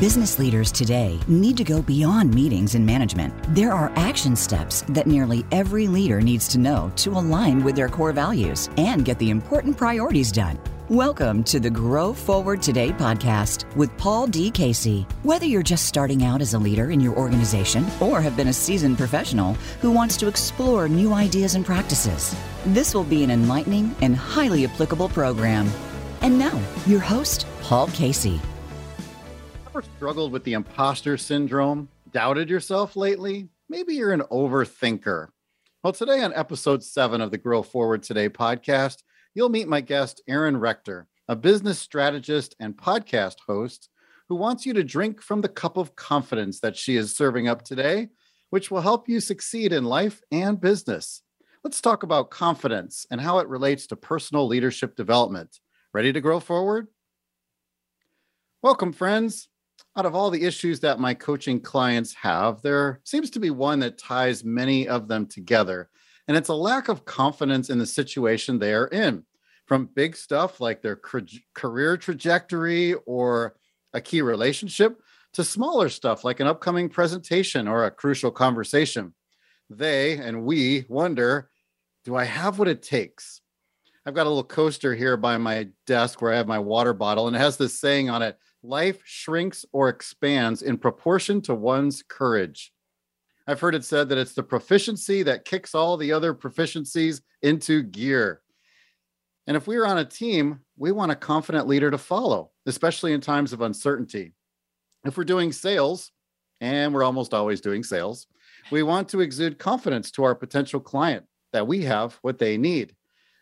Business leaders today need to go beyond meetings and management. There are action steps that nearly every leader needs to know to align with their core values and get the important priorities done. Welcome to the Grow Forward Today podcast with Paul D. Casey. Whether you're just starting out as a leader in your organization or have been a seasoned professional who wants to explore new ideas and practices, this will be an enlightening and highly applicable program. And now, your host, Paul Casey. Ever struggled with the imposter syndrome? Doubted yourself lately? Maybe you're an overthinker. Well, today on episode seven of the Grow Forward Today podcast, you'll meet my guest, Erin Rector, a business strategist and podcast host who wants you to drink from the cup of confidence that she is serving up today, which will help you succeed in life and business. Let's talk about confidence and how it relates to personal leadership development. Ready to grow forward? Welcome, friends. Out of all the issues that my coaching clients have, there seems to be one that ties many of them together and it's a lack of confidence in the situation they are in from big stuff like their career trajectory or a key relationship to smaller stuff like an upcoming presentation or a crucial conversation. They and we wonder do I have what it takes? I've got a little coaster here by my desk where I have my water bottle, and it has this saying on it life shrinks or expands in proportion to one's courage. I've heard it said that it's the proficiency that kicks all the other proficiencies into gear. And if we're on a team, we want a confident leader to follow, especially in times of uncertainty. If we're doing sales, and we're almost always doing sales, we want to exude confidence to our potential client that we have what they need.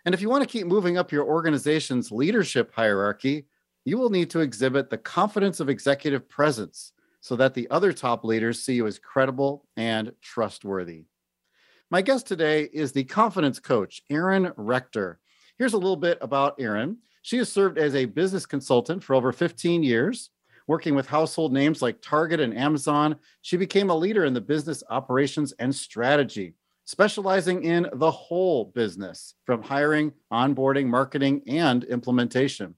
And if you want to keep moving up your organization's leadership hierarchy, you will need to exhibit the confidence of executive presence so that the other top leaders see you as credible and trustworthy. My guest today is the confidence coach, Erin Rector. Here's a little bit about Erin. She has served as a business consultant for over 15 years, working with household names like Target and Amazon. She became a leader in the business operations and strategy, specializing in the whole business from hiring, onboarding, marketing, and implementation.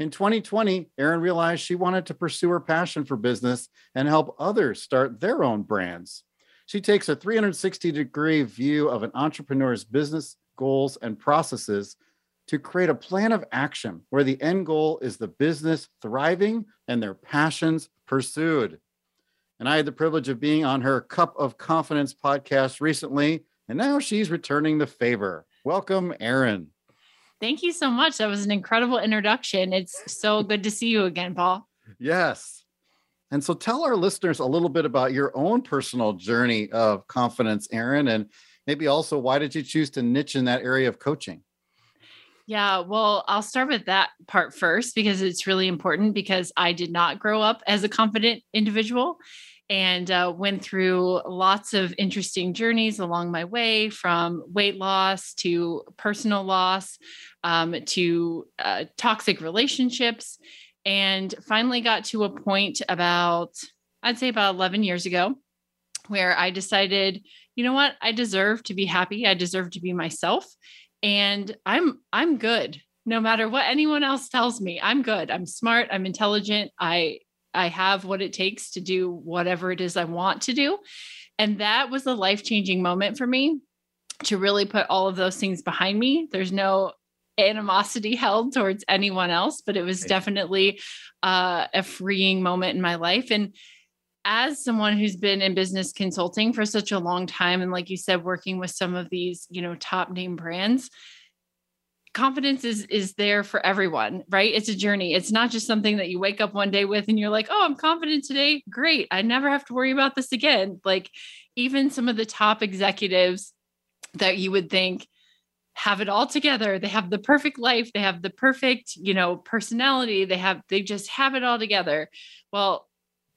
In 2020, Erin realized she wanted to pursue her passion for business and help others start their own brands. She takes a 360 degree view of an entrepreneur's business goals and processes to create a plan of action where the end goal is the business thriving and their passions pursued. And I had the privilege of being on her Cup of Confidence podcast recently, and now she's returning the favor. Welcome, Erin. Thank you so much. That was an incredible introduction. It's so good to see you again, Paul. Yes. And so tell our listeners a little bit about your own personal journey of confidence, Erin, and maybe also why did you choose to niche in that area of coaching? Yeah, well, I'll start with that part first because it's really important because I did not grow up as a confident individual and uh, went through lots of interesting journeys along my way from weight loss to personal loss um, to uh, toxic relationships and finally got to a point about i'd say about 11 years ago where i decided you know what? I deserve to be happy. I deserve to be myself and i'm i'm good. No matter what anyone else tells me i'm good. I'm smart. I'm intelligent. I I have what it takes to do whatever it is I want to do. And that was a life changing moment for me to really put all of those things behind me. There's no animosity held towards anyone else, but it was definitely uh, a freeing moment in my life. And as someone who's been in business consulting for such a long time, and like you said, working with some of these, you know, top name brands, confidence is is there for everyone right? It's a journey. It's not just something that you wake up one day with and you're like oh i'm confident today. Great. I never have to worry about this again. Like even some of the top executives that you would think have it all together. They have the perfect life. They have the perfect you know personality. They have they just have it all together. Well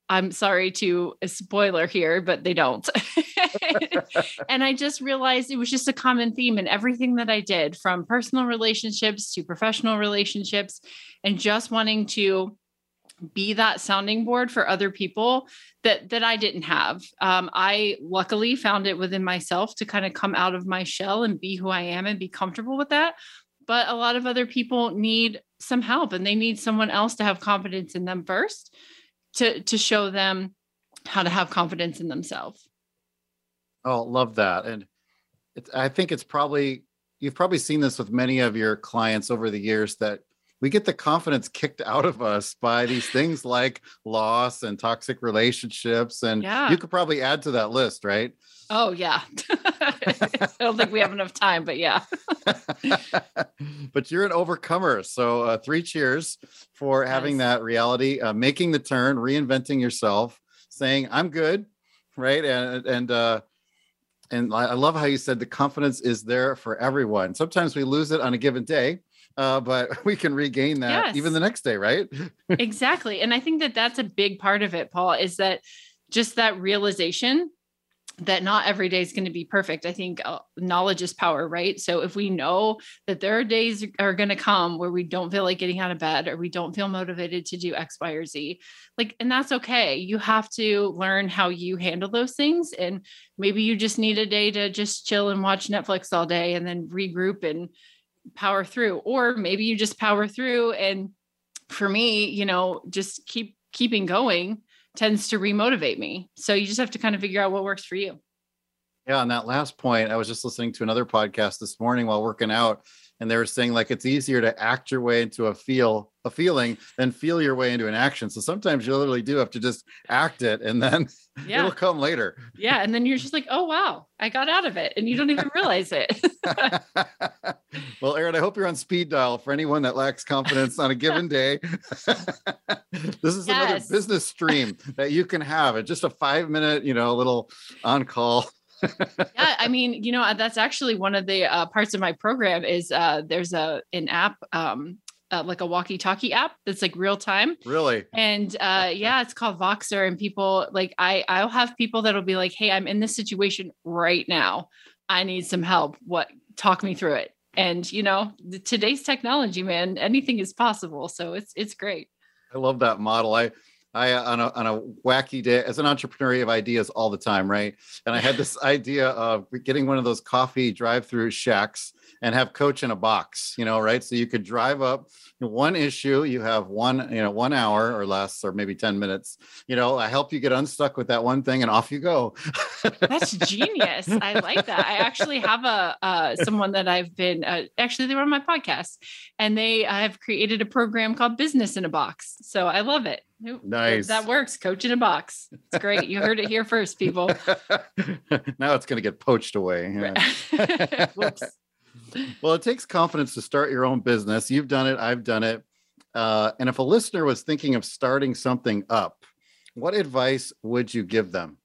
I'm sorry to a spoiler here, but they don't. and I just realized it was just a common theme in everything that I did from personal relationships to professional relationships and just wanting to be that sounding board for other people that that I didn't have. Um, I luckily found it within myself to kind of come out of my shell and be who I am and be comfortable with that. But a lot of other people need some help and they need someone else to have confidence in them first to to show them how to have confidence in themselves. Oh, love that. And it's, I think it's probably, you've probably seen this with many of your clients over the years that we get the confidence kicked out of us by these things like loss and toxic relationships. And Yeah. you could probably add to that list, right? Oh yeah. I don't think we have enough time, but yeah. but you're an overcomer. So, uh, three cheers for having that reality, uh, making the turn, reinventing yourself, saying, I'm good. Right. And, and, uh, and I love how you said the confidence is there for everyone. Sometimes we lose it on a given day, uh, but we can regain that Yes. even the next day, right? exactly. And I think that that's a big part of it, Paul, is that just that realization that not every day is going to be perfect. I think uh, knowledge is power, right? So if we know that there are days are going to come where we don't feel like getting out of bed or we don't feel motivated to do X, Y, or Z, like, and that's okay. You have to learn how you handle those things. And maybe you just need a day to just chill and watch Netflix all day and then regroup and power through. Or maybe you just power through and for me, you know, just keep keeping going tends to remotivate me. So you just have to kind of figure out what works for you. Yeah, on that last point, I was just listening to another podcast this morning while working out, and they were saying like it's easier to act your way into a feel a feeling than feel your way into an action. So sometimes you literally do have to just act it, and then Yeah. it'll come later. Yeah. And then you're just like, oh wow, I got out of it. And you don't even realize it. well, Erin, I hope you're on speed dial for anyone that lacks confidence on a given day. this is another Yes. business stream that you can have. It's just a five minute, you know, little on call. yeah. I mean, you know, uh, that's actually one of the uh, parts of my program is uh, there's a, an app, um, uh, like a walkie talkie app that's like real time. Really? And uh yeah, it's called Voxer. And people like I I'll have people that'll be like, hey, I'm in this situation right now. I need some help. What talk me through it. And you know, the, today's technology, man, anything is possible. So it's it's great. I love that model. I I uh, on a on a wacky day as an entrepreneur, you have ideas all the time, right? And I had this idea of getting one of those coffee drive-through shacks and have coach in a box, you know, right? So you could drive up one issue, you have one, you know, one hour or less, or maybe 10 minutes, you know, I help you get unstuck with that one thing and off you go. That's genius. I like that. I actually have a uh, someone that I've been uh, actually they were on my podcast, and they have created a program called Business in a Box. So I love it. Nice. That works. Coach in a box. It's great. You heard it here first, people. now it's going to get poached away. yeah. Whoops. Well, it takes confidence to start your own business. You've done it, I've done it. Uh, and if a listener was thinking of starting something up, what advice would you give them?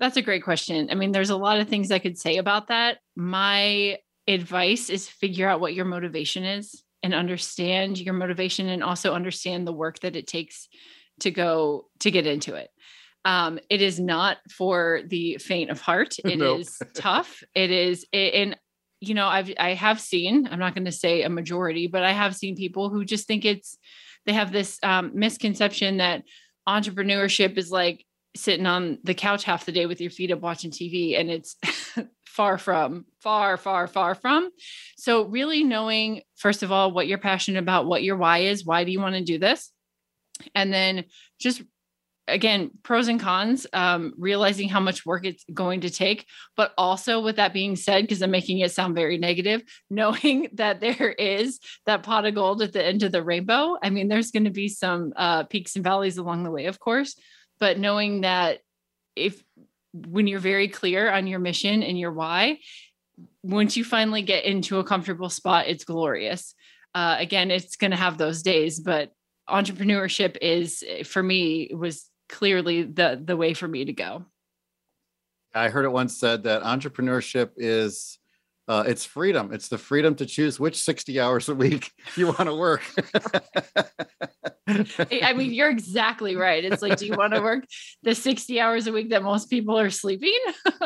That's a great question. I mean, there's a lot of things I could say about that. My advice is figure out what your motivation is and understand your motivation and also understand the work that it takes to go to get into it. Um, it is not for the faint of heart. It is Nope. tough. It is, and you know, I've I have seen. I'm not going to say a majority, but I have seen people who just think it's. They have this um, misconception that entrepreneurship is like sitting on the couch half the day with your feet up watching TV, and it's far from, far, far, far from. So, really knowing, first of all, what you're passionate about, what your why is, why do you want to do this? And then just again, pros and cons, um, realizing how much work it's going to take. But also, with that being said, because I'm making it sound very negative, knowing that there is that pot of gold at the end of the rainbow. I mean, there's going to be some uh, peaks and valleys along the way, of course, but knowing that if when you're very clear on your mission and your why, once you finally get into a comfortable spot, it's glorious. Uh, again, it's going to have those days, but entrepreneurship is for me was clearly the the way for me to go. I heard it once said that entrepreneurship is uh, it's freedom. It's the freedom to choose which 60 hours a week you want to work. I mean, you're exactly right. It's like, do you want to work the 60 hours a week that most people are sleeping?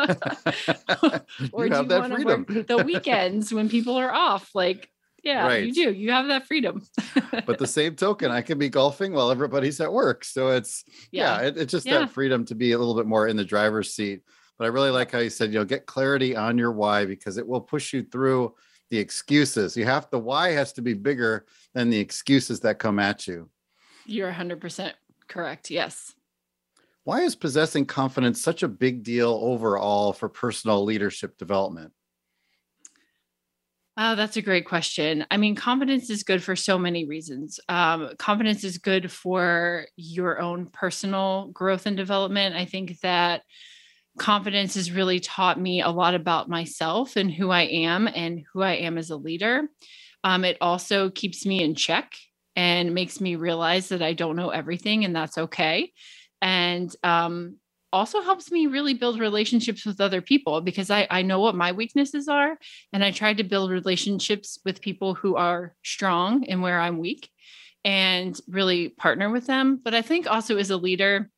or you do you want to work the weekends when people are off? Like, yeah, Right. you do. You have that freedom. but the same token, I can be golfing while everybody's at work. So it's yeah, it, it's just Yeah. that freedom to be a little bit more in the driver's seat. But I really like how you said, you know, get clarity on your why because it will push you through the excuses. You have the why has to be bigger than the excuses that come at you. You're 100% correct. Yes. Why is possessing confidence such a big deal overall for personal leadership development? Oh, that's a great question. I mean, confidence is good for so many reasons. Um, confidence is good for your own personal growth and development. I think that confidence has really taught me a lot about myself and who I am and who I am as a leader. Um, it also keeps me in check and makes me realize that I don't know everything and that's okay. And um, also helps me really build relationships with other people because I, I know what my weaknesses are. And I try to build relationships with people who are strong and where I'm weak and really partner with them. But I think also as a leader,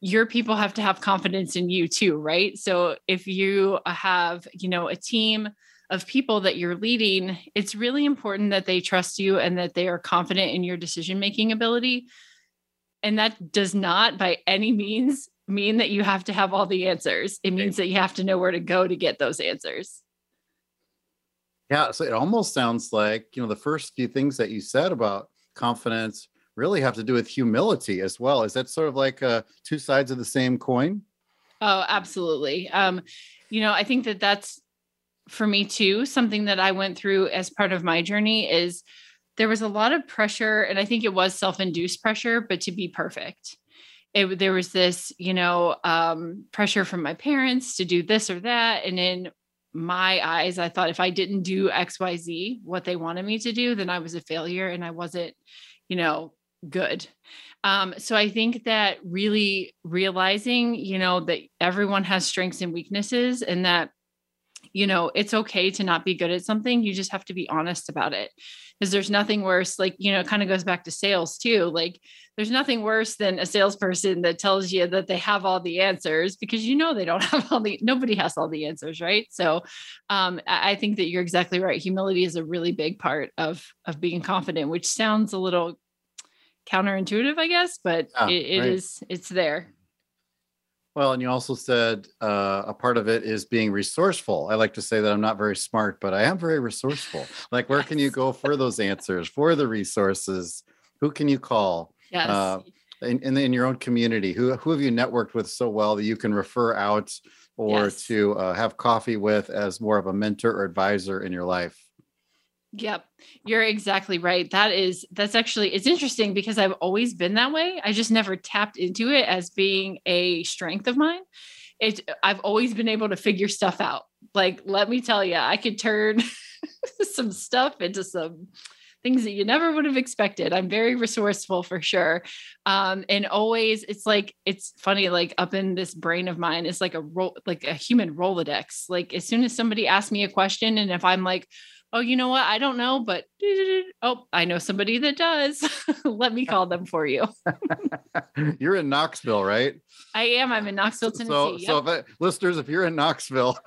your people have to have confidence in you too, right? So if you have, you know, a team of people that you're leading, it's really important that they trust you and that they are confident in your decision making ability and that does not by any means mean that you have to have all the answers. It means that you have to know where to go to get those answers. Yeah. So it almost sounds like, you know, the first few things that you said about confidence really have to do with humility as well. Is that sort of like uh, two sides of the same coin? Oh, absolutely. Um, you know, I think that that's for me too, something that I went through as part of my journey is there was a lot of pressure and i think it was self-induced pressure but to be perfect. It, there was this you know um, pressure from my parents to do this or that and in my eyes i thought if i didn't do xyz what they wanted me to do then i was a failure and i wasn't you know good. Um, so i think that really realizing you know that everyone has strengths and weaknesses and that you know it's okay to not be good at something you just have to be honest about it. Because there's nothing worse like you know it kind of goes back to sales too like there's nothing worse than a salesperson that tells you that they have all the answers because you know they don't have all the nobody has all the answers right? So um, i think that you're exactly right. Humility is a really big part of of being confident which sounds a little counterintuitive i guess but yeah, it, it right. is, it's there well, and you also said uh, a part of it is being resourceful. I like to say that I'm not very smart, but I am very resourceful. Like, where can you go for those answers, for the resources? Who can you call? Yes. Uh, in, in, in, your own community, who who have you networked with so well that you can refer out or yes. to uh, have coffee with as more of a mentor or advisor in your life? Yep. You're exactly right. That is that's actually it's interesting because I've always been that way. I just never tapped into it as being a strength of mine. It I've always been able to figure stuff out. Like let me tell you, I could turn some stuff into some things that you never would have expected. I'm very resourceful for sure. Um, and always it's like it's funny, like up in this brain of mine, is like a roll like a human Rolodex. Like as soon as somebody asks me a question, and if I'm like, oh, you know what? I don't know, but oh, I know somebody that does. Let me call them for you. you're in Knoxville, right? I am. I'm in Knoxville, Tennessee. So, yep. so if I, listeners, if you're in Knoxville,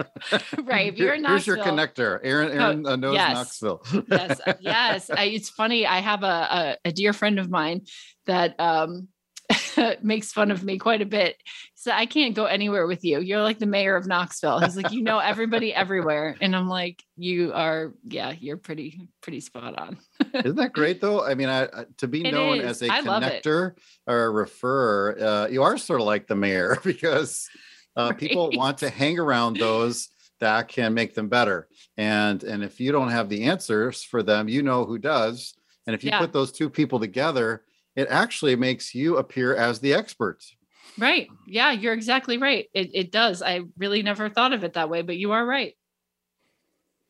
right? If you're in Knoxville, here's your connector. Erin, Erin uh, knows yes. Knoxville. yes, yes. I, it's funny. I have a, a, a dear friend of mine that um, makes fun of me quite a bit. So I can't go anywhere with you. You're like the mayor of Knoxville. He's like, you know everybody everywhere. And I'm like, you are, yeah, you're pretty, pretty spot on. Isn't that great though? I mean, I, to be it known is. as a I connector or a referrer, uh, you are sort of like the mayor because uh, right. people want to hang around those that can make them better. And and if you don't have the answers for them, you know who does. And if you yeah. put those two people together, it actually makes you appear as the expert. Right. Yeah, you're exactly right. It, it does. I really never thought of it that way, but you are right.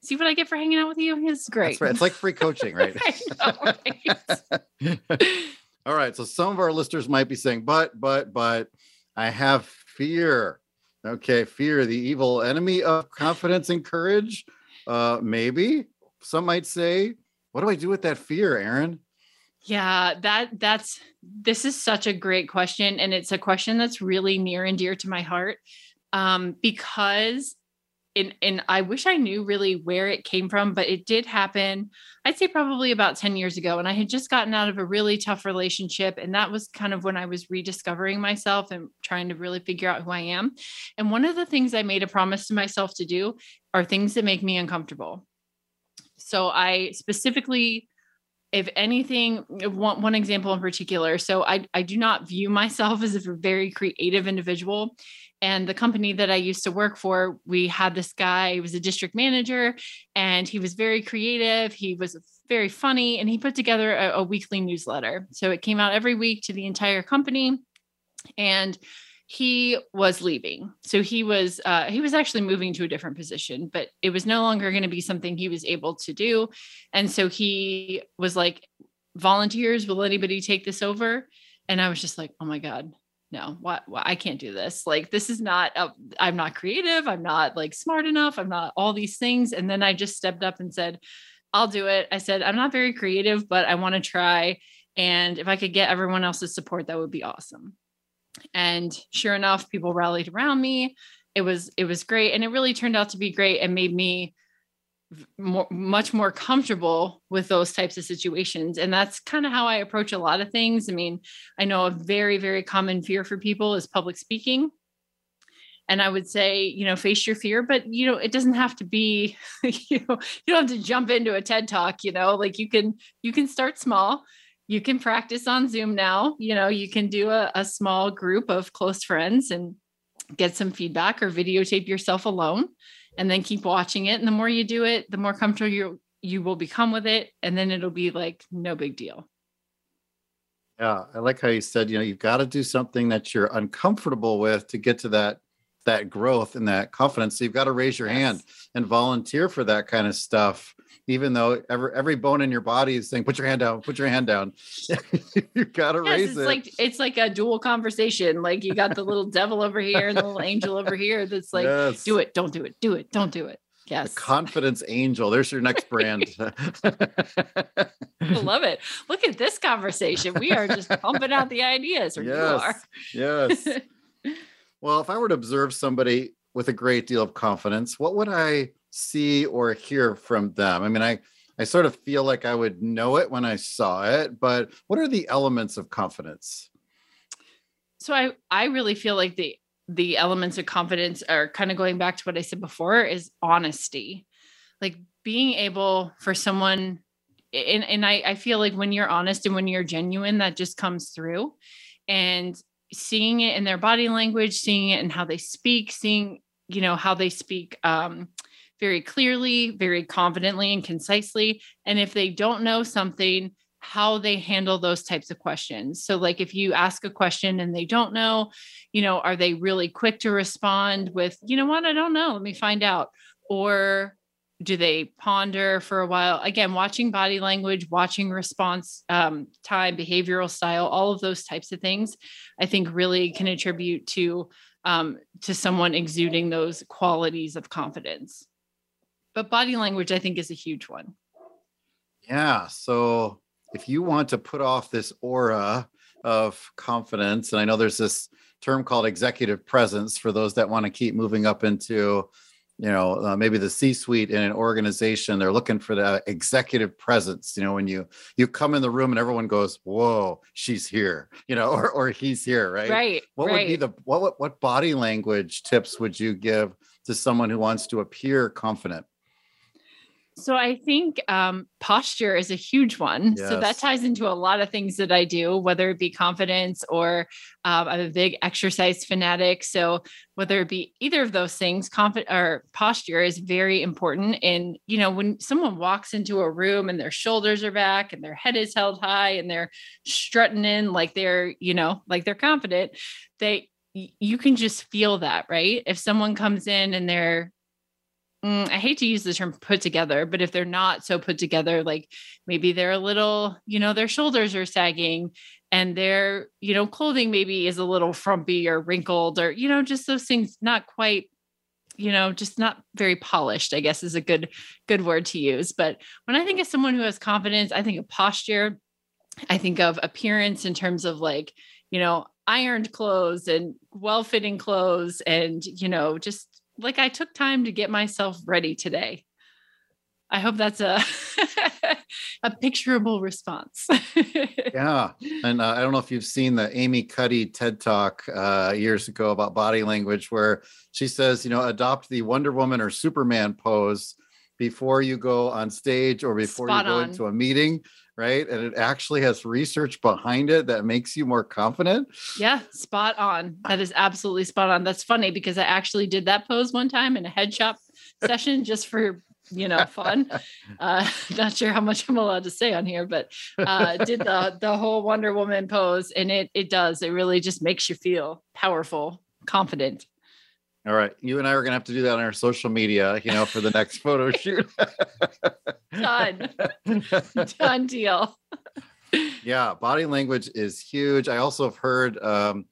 See what I get for hanging out with you? It's great. Right. It's like free coaching, right? know, right? All right. So some of our listeners might be saying, but, but, but I have fear. Okay. Fear, the evil enemy of confidence and courage. Uh, maybe some might say, what do I do with that fear, Erin? Yeah, that that's this is such a great question and it's a question that's really near and dear to my heart. Um because and and I wish I knew really where it came from, but it did happen. I'd say probably about 10 years ago and I had just gotten out of a really tough relationship and that was kind of when I was rediscovering myself and trying to really figure out who I am. And one of the things I made a promise to myself to do are things that make me uncomfortable. So I specifically if anything, one, one example in particular. So I, I do not view myself as a very creative individual. And the company that I used to work for, we had this guy, he was a district manager, and he was very creative. He was very funny, and he put together a, a weekly newsletter. So it came out every week to the entire company. And he was leaving. So he was uh, he was actually moving to a different position but it was no longer going to be something he was able to do. And so he was like volunteers will anybody take this over? And i was just like oh my god no what, i can't do this. Like this is not i i'm not creative. I'm not like smart enough. I'm not all these things. And then i just stepped up and said i'll do it. I said i'm not very creative but i want to try. And if i could get everyone else's support that would be awesome and sure enough people rallied around me. It was it was great. And it really turned out to be great and made me more, much more comfortable with those types of situations. And that's kind of how i approach a lot of things. I mean i know a very very common fear for people is public speaking. And i would say you know face your fear but you know it doesn't have to be you know you don't have to jump into a ted talk you know like you can you can start small you can practice on Zoom now. You know, you can do a, a small group of close friends and get some feedback or videotape yourself alone and then keep watching it. And the more you do it, the more comfortable you you will become with it. And then it'll be like no big deal. Yeah, I like how you said, you know, you've got to do something that you're uncomfortable with to get to that that growth and that confidence. So you've got to raise your yes. hand and volunteer for that kind of stuff even though every every bone in your body is saying, "Put your hand down, put your hand down." you've gotta yes, raise it's it. Like it's like a dual conversation. Like you got the little devil over here and the little angel over here. That's like, yes. do it, don't do it, do it, don't do it. Yes. The confidence angel. There's your next brand. I love it. Look at this conversation. We are just pumping out the ideas, or yes. you are. Yes. Well, if I were to observe somebody with a great deal of confidence, what would I see or hear from them? I mean, I I sort of feel like I would know it when I saw it, but what are the elements of confidence? So I I really feel like the the elements of confidence are kind of going back to what I said before is honesty. Like being able for someone and and I I feel like when you're honest and when you're genuine that just comes through and seeing it in their body language, seeing it in how they speak, seeing you know how they speak um very clearly, very confidently, and concisely. And if they don't know something, how they handle those types of questions. So, like if you ask a question and they don't know, you know, are they really quick to respond with, you know what, I don't know, let me find out? Or do they ponder for a while? Again, watching body language, watching response um, time, behavioral style, all of those types of things, I think really can attribute to um, to someone exuding those qualities of confidence but body language i think is a huge one yeah so if you want to put off this aura of confidence and i know there's this term called executive presence for those that want to keep moving up into you know uh, maybe the c suite in an organization they're looking for the executive presence you know when you you come in the room and everyone goes whoa she's here you know or, or he's here right right what right. would be the what what body language tips would you give to someone who wants to appear confident so I think um, posture is a huge one. Yes. So that ties into a lot of things that I do, whether it be confidence or um, I'm a big exercise fanatic. So whether it be either of those things, confidence or posture is very important. And you know, when someone walks into a room and their shoulders are back and their head is held high and they're strutting in like they're, you know, like they're confident, they you can just feel that, right? If someone comes in and they're mm, I hate to use the term put together, but if they're not so put together, like maybe they're a little, you know, their shoulders are sagging and their, you know, clothing maybe is a little frumpy or wrinkled or, you know, just those things not quite you know just not very polished i guess is a good good word to use. But when i think of someone who has confidence i think of posture. I think of appearance in terms of like you know ironed clothes and well-fitting clothes and you know just like I took time to get myself ready today. I hope that's a a picturable response. yeah, and uh, I don't know if you've seen the Amy Cuddy TED Talk uh, years ago about body language, where she says, you know, adopt the Wonder Woman or Superman pose, before you go on stage or before Spot you go on. into a meeting, right? And it actually has research behind it that makes you more confident. Yeah, spot on. That is absolutely spot on. That's funny because I actually did that pose one time in a headshot session just for you know fun. Uh, not sure how much I'm allowed to say on here, but uh, did the the whole Wonder Woman pose, and it it does. It really just makes you feel powerful, confident. All right. You and I are going to have to do that on our social media, you know, for the next photo shoot. Done. Done deal. yeah. Body language is huge. I also have heard, um,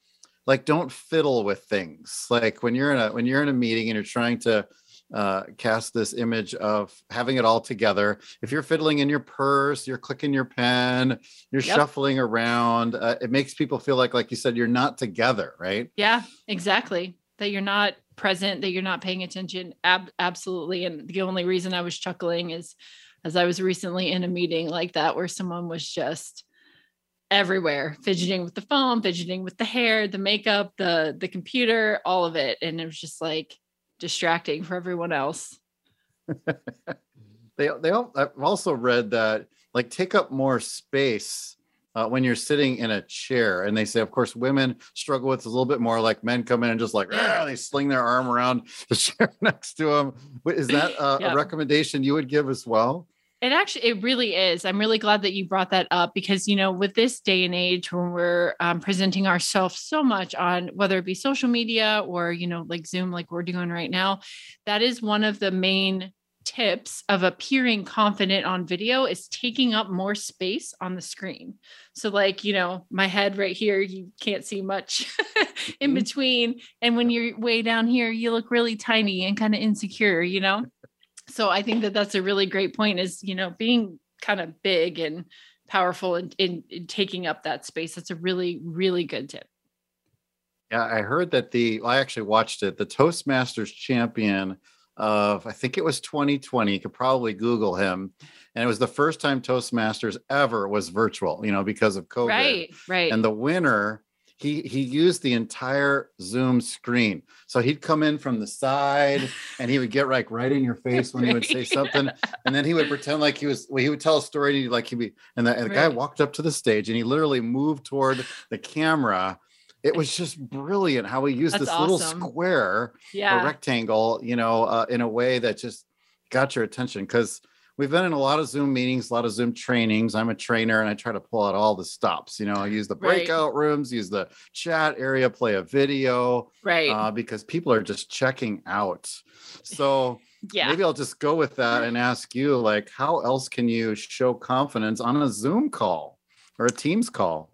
like, don't fiddle with things. Like when you're in a, when you're in a meeting and you're trying to, uh, cast this image of having it all together. If you're fiddling in your purse, you're clicking your pen, you're Yep. shuffling around. Uh, it makes people feel like, like you said, you're not together, right? Yeah, exactly. That you're not present, that you're not paying attention. Ab- absolutely. And the only reason I was chuckling is as I was recently in a meeting like that where someone was just everywhere, fidgeting with the phone, fidgeting with the hair, the makeup, the the computer, all of it. And it was just like distracting for everyone else. they they all, I've also read that like take up more space uh, when you're sitting in a chair and they say of course women struggle with a little bit more like men come in and just like they sling their arm around the chair next to them is that uh, Yeah. a recommendation you would give as well It actually, it really is. I'm really glad that you brought that up because, you know, with this day and age when we're um, presenting ourselves so much on whether it be social media or, you know, like Zoom, like we're doing right now, that is one of the main tips of appearing confident on video is taking up more space on the screen. So, like, you know, my head right here, you can't see much in Mhm. between. And when you're way down here, you look really tiny and kind of insecure, you know? so i think that that's a really great point is you know being kind of big and powerful and in, in taking up that space that's a really really good tip yeah i heard that the well, i actually watched it the toastmasters champion of i think it was 2020 you could probably google him and it was the first time toastmasters ever was virtual you know because of covid. Right right. And the winner he he used the entire zoom screen. So he'd come in from the side and he would get like right in your face when he would say something and then he would pretend like he was well, he would tell a story and he'd like he'd be and the, and the guy walked up to the stage and he literally moved toward the camera it was just brilliant how he used That's this little square yeah a rectangle, you know, uh, in a way that just got your attention. Because we've been in a lot of Zoom meetings, a lot of Zoom trainings. I'm a trainer and I try to pull out all the stops. You know, I use the Right. breakout rooms, use the chat area, play a video right uh, because people are just checking out. So yeah maybe I'll just go with that and ask you, like, how else can you show confidence on a Zoom call or a Teams call?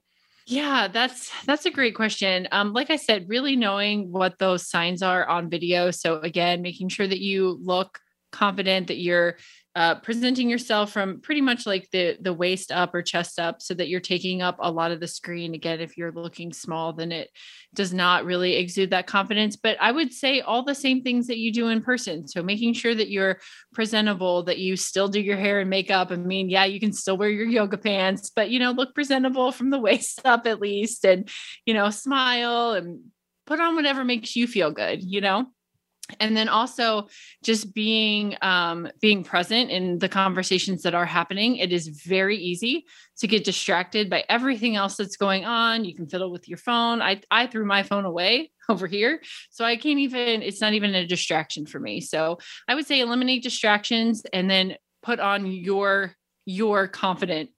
Yeah, that's that's a great question. Um, like I said, really knowing what those signs are on video. So again, making sure that you look confident, that you're uh, presenting yourself from pretty much like the the waist up or chest up, so that you're taking up a lot of the screen. Again, if you're looking small, then it does not really exude that confidence. But I would say all the same things that you do in person. So making sure that you're presentable, that you still do your hair and makeup. I mean, yeah, you can still wear your yoga pants, but you know, look presentable from the waist up at least, and you know, smile and put on whatever makes you feel good, you know? And then also just being um, being present in the conversations that are happening. It is very easy to get distracted by everything else that's going on. You can fiddle with your phone. I I threw my phone away over here, so I can't even. It's not even a distraction for me. So I would say eliminate distractions and then put on your your confident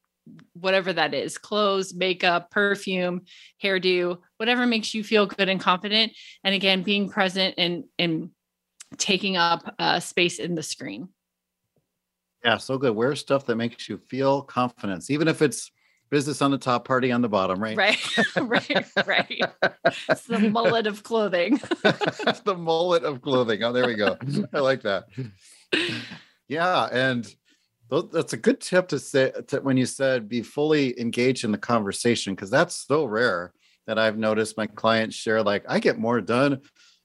whatever that is clothes makeup perfume hairdo whatever makes you feel good and confident and again being present and and taking up uh, space in the screen Yeah, so good. Wear stuff that makes you feel confidence, even if it's business on the top, party on the bottom, right? right right right it's the mullet of clothing the mullet of clothing. Oh, there we go. I like that. Yeah, and that's a good tip to say to, when you said be fully engaged in the conversation because that's so rare that I've noticed my clients share. Like, I get more done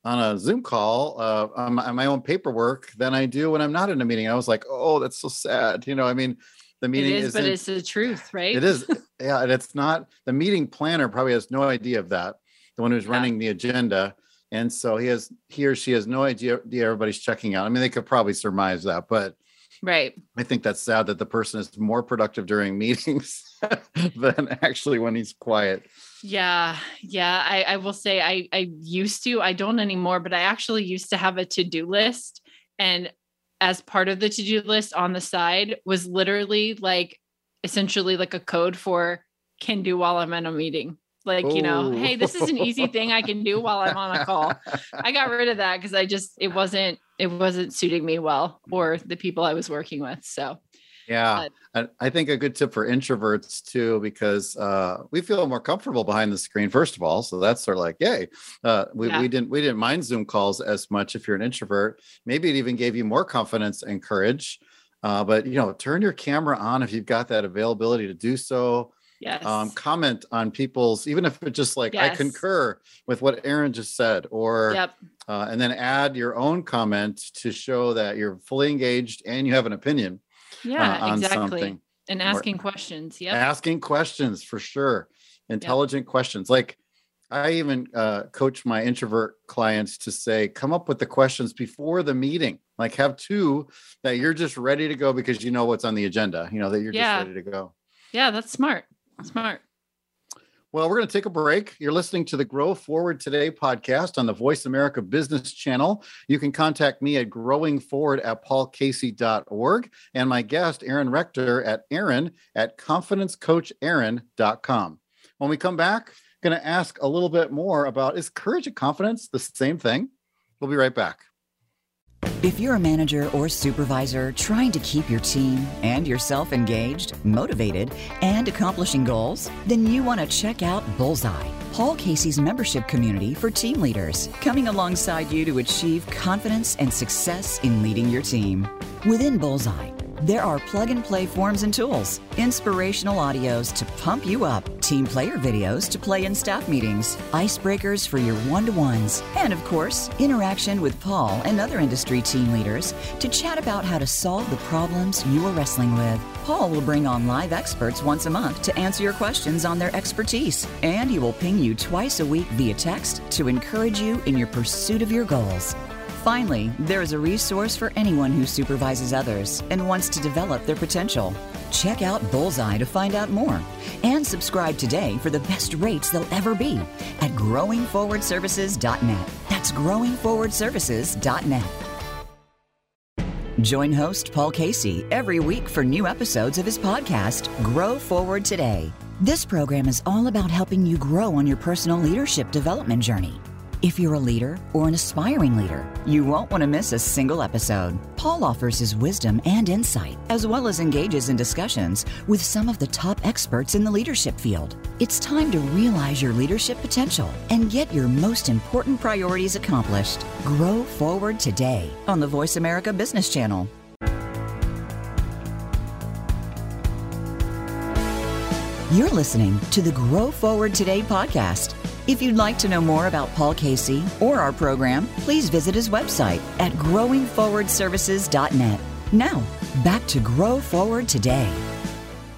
on a Zoom call uh, on, my, on my own paperwork than I do when I'm not in a meeting. I was like, oh, that's so sad. You know, I mean, the meeting is but it's the truth right it is yeah and it's not the meeting planner probably has no idea of that the one who's Yeah. running the agenda and so he has he or she has no idea idea everybody's checking out i mean they could probably surmise that but Right. I think that's sad that the person is more productive during meetings than actually when he's quiet. Yeah. Yeah. I, I will say I, I used to, I don't anymore, but I actually used to have a to do list. And as part of the to do list on the side was literally like essentially like a code for can do while I'm in a meeting. Like, you know, hey, this is an easy thing I can do while I'm on a call. I got rid of that because I just it wasn't it wasn't suiting me well or the people I was working with. So yeah, but, I think a good tip for introverts too, because uh, we feel more comfortable behind the screen. First of all, so that's sort of like, yay. Uh, we, yeah. we didn't we didn't mind Zoom calls as much if you're an introvert. Maybe it even gave you more confidence and courage. Uh, but you know, turn your camera on if you've got that availability to do so. Yes. Um, comment on people's, even if it's just like yes. I concur with what Erin just said, or yep. uh, and then add your own comment to show that you're fully engaged and you have an opinion. Yeah, uh, exactly. Something. And asking or, questions. Yeah. Asking questions for sure. Intelligent yep. questions. Like I even uh, coach my introvert clients to say, come up with the questions before the meeting. Like have two that you're just ready to go because you know what's on the agenda. You know that you're yeah. just ready to go. Yeah, that's smart. Smart. Well, we're going to take a break. You're listening to the Grow Forward Today podcast on the Voice America Business Channel. You can contact me at growingforward at paulcasey.org and my guest, Erin Rector, at Erin at confidencecoachaaron.com. When we come back, I'm going to ask a little bit more about is courage and confidence the same thing? We'll be right back. If you're a manager or supervisor trying to keep your team and yourself engaged, motivated, and accomplishing goals, then you want to check out Bullseye, Paul Casey's membership community for team leaders, coming alongside you to achieve confidence and success in leading your team. Within Bullseye, there are plug and play forms and tools, inspirational audios to pump you up, team player videos to play in staff meetings, icebreakers for your one to ones, and of course, interaction with Paul and other industry team leaders to chat about how to solve the problems you are wrestling with. Paul will bring on live experts once a month to answer your questions on their expertise, and he will ping you twice a week via text to encourage you in your pursuit of your goals. Finally, there is a resource for anyone who supervises others and wants to develop their potential. Check out Bullseye to find out more and subscribe today for the best rates they'll ever be at growingforwardservices.net. That's growingforwardservices.net. Join host Paul Casey every week for new episodes of his podcast, Grow Forward Today. This program is all about helping you grow on your personal leadership development journey. If you're a leader or an aspiring leader, you won't want to miss a single episode. Paul offers his wisdom and insight, as well as engages in discussions with some of the top experts in the leadership field. It's time to realize your leadership potential and get your most important priorities accomplished. Grow forward today on the Voice America Business Channel. You're listening to the Grow Forward Today podcast if you'd like to know more about Paul Casey or our program, please visit his website at growingforwardservices.net. Now, back to Grow Forward Today.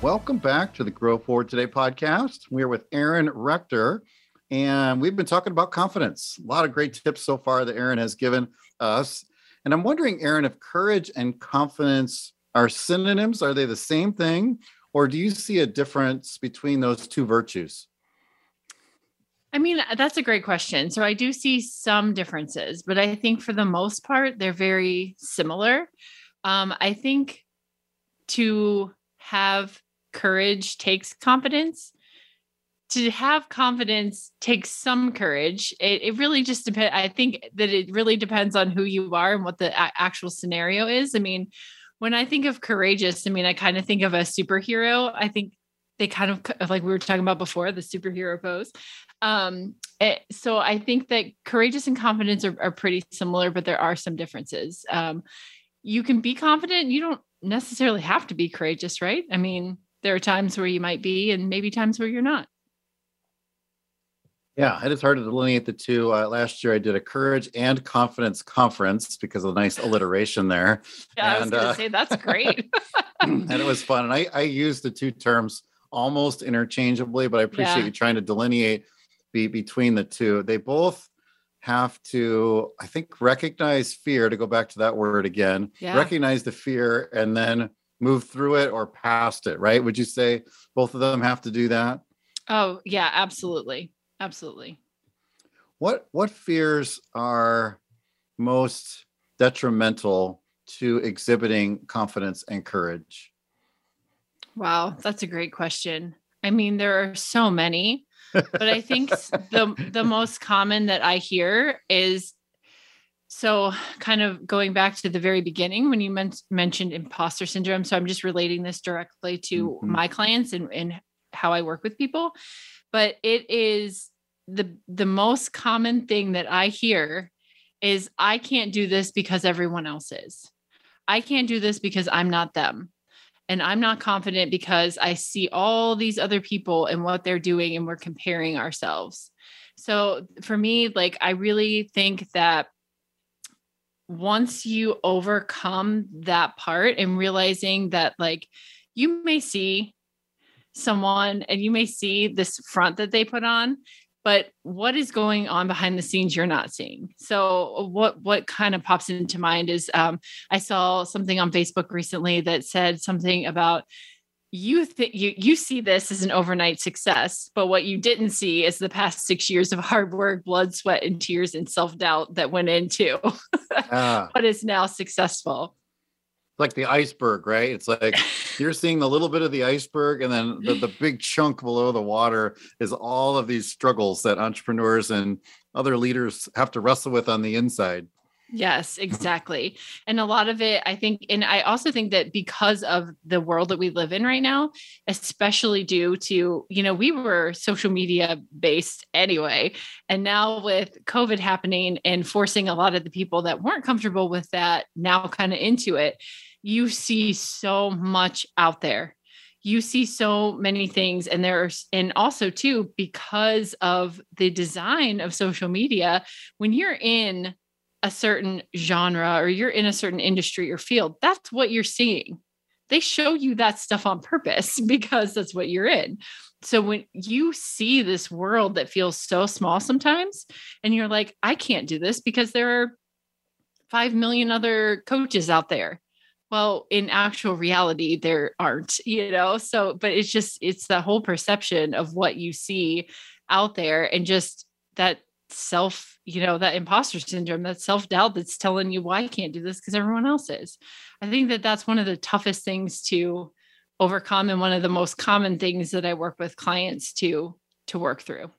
Welcome back to the Grow Forward Today podcast. We're with Erin Rector, and we've been talking about confidence. A lot of great tips so far that Erin has given us. And I'm wondering, Erin, if courage and confidence are synonyms, are they the same thing? Or do you see a difference between those two virtues? I mean, uh, that's a great question. So I do see some differences, but I think for the most part, they're very similar. Um, I think to have courage takes confidence. To have confidence takes some courage. It, it really just depends. I think that it really depends on who you are and what the a- actual scenario is. I mean, when I think of courageous, I mean, I kind of think of a superhero. I think they kind of like we were talking about before the superhero pose um it, eh, so i think that courageous and confidence are, are pretty similar but there are some differences um you can be confident you don't necessarily have to be courageous right i mean there are times where you might be and maybe times where you're not yeah, it is hard to delineate the two. Uh, last year, I did a courage and confidence conference because of the nice alliteration there. Yeah, and, I was going to uh, say that's great. and it was fun. And I, I used the two terms almost interchangeably, but I appreciate yeah. you trying to delineate be, between the two. They both have to, I think, recognize fear to go back to that word again, Yeah. recognize the fear and then move through it or past it, right? Would you say both of them have to do that? Oh, yeah, absolutely. Absolutely. What what fears are most detrimental to exhibiting confidence and courage? Wow, that's a great question. I mean, there are so many, but I think the the most common that I hear is so kind of going back to the very beginning when you men- mentioned imposter syndrome. So I'm just relating this directly to Mhm. my clients and, and how I work with people. But it is the the most common thing that I hear is I can't do this because everyone else is. I can't do this because I'm not them and I'm not confident because I see all these other people and what they're doing and we're comparing ourselves. So for me, like I really think that once you overcome that part and realizing that like you may see someone and you may see this front that they put on but what is going on behind the scenes you're not seeing? So what what kind of pops into mind is um, i saw something on facebook recently that said something about you think you you see this as an overnight success but what you didn't see is the past six years of hard work blood sweat and tears and self-doubt that went into Ah, what is now successful like the iceberg, right? It's like you're seeing the little bit of the iceberg, and then the, the big chunk below the water is all of these struggles that entrepreneurs and other leaders have to wrestle with on the inside. Yes, exactly. And a lot of it, I think, and I also think that because of the world that we live in right now, especially due to, you know, we were social media based anyway. And now with COVID happening and forcing a lot of the people that weren't comfortable with that now kind of into it, you see so much out there. You see so many things. And there's, and also too, because of the design of social media, when you're in a certain genre or you're in a certain industry or field, that's what you're seeing. They show you that stuff on purpose because that's what you're in. So when you see this world that feels so small sometimes, and you're like, I can't do this because there are 5 million other coaches out there. Well, in actual reality, there aren't, you know? So, but it's just, it's the whole perception of what you see out there and just that self, you know, that imposter syndrome, that self doubt that's telling you, why I can't do this because everyone else is. I think that that's one of the toughest things to overcome and one of the most common things that I work with clients to to work through.